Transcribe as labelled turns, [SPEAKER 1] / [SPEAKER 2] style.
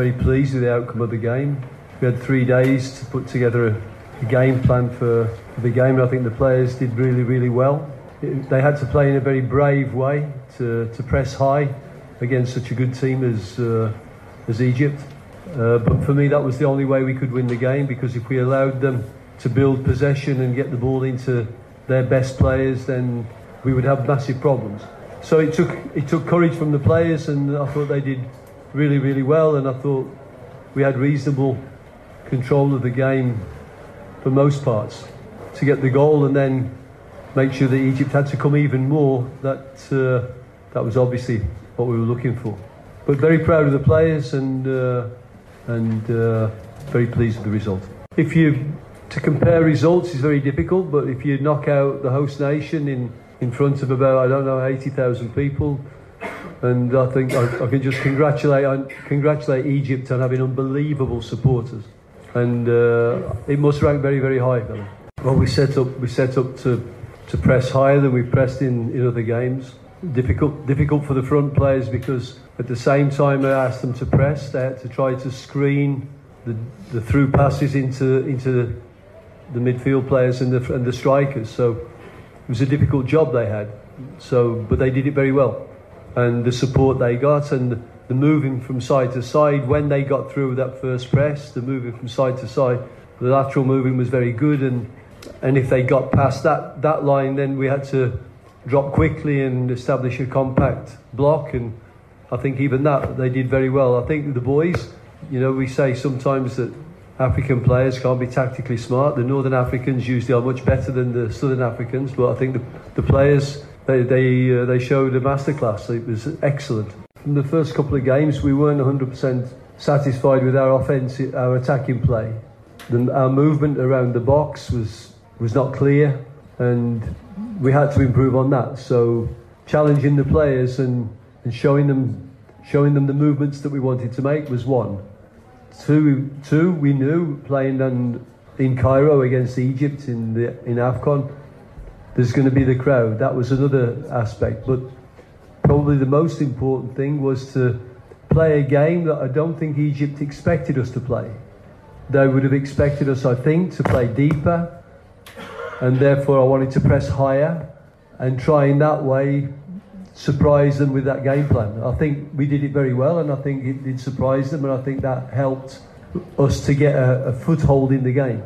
[SPEAKER 1] very pleased with the outcome of the game. We had three days to put together a, a game plan for, for the game, I think the players did really, really well. It- they had to play in a very brave way to, to press high against such a good team as, uh, as Egypt. Uh, but for me, that was the only way we could win the game because if we allowed them to build possession and get the ball into their best players, then we would have massive problems. So it took it took courage from the players, and I thought they did really, really well. And I thought we had reasonable control of the game for most parts to get the goal, and then make sure that Egypt had to come even more. That uh, that was obviously what we were looking for. But very proud of the players and uh, and uh, very pleased with the result. If you to compare results is very difficult, but if you knock out the host nation in in front of about I don't know eighty thousand people, and I think I, I can just congratulate I congratulate Egypt on having unbelievable supporters, and uh, it must rank very very high. Well, we set up we set up to to press higher than we've pressed in, in other games. Difficult difficult for the front players because at the same time I asked them to press, they had to try to screen the, the through passes into into the midfield players and the and the strikers. So it was a difficult job they had. So, but they did it very well, and the support they got and the moving from side to side when they got through that first press, the moving from side to side, the lateral moving was very good, and and if they got past that that line, then we had to drop quickly and establish a compact block, and I think even that they did very well. I think the boys, you know, we say sometimes that African players can't be tactically smart. The Northern Africans usually are much better than the Southern Africans, but I think the, the players they they uh, they showed a masterclass. It was excellent. In the first couple of games, we weren't 100% satisfied with our offense, our attacking play. The, our movement around the box was was not clear, and we had to improve on that. So challenging the players and, and showing them showing them the movements that we wanted to make was one. Two, two, we knew playing on, in Cairo against Egypt in the in Afcon, there's going to be the crowd. That was another aspect, but probably the most important thing was to play a game that I don't think Egypt expected us to play. They would have expected us, I think, to play deeper, and therefore I wanted to press higher and try in that way surprise them with that game plan. I think we did it very well, and I think it did surprise them, and I think that helped us to get a, a foothold in the game.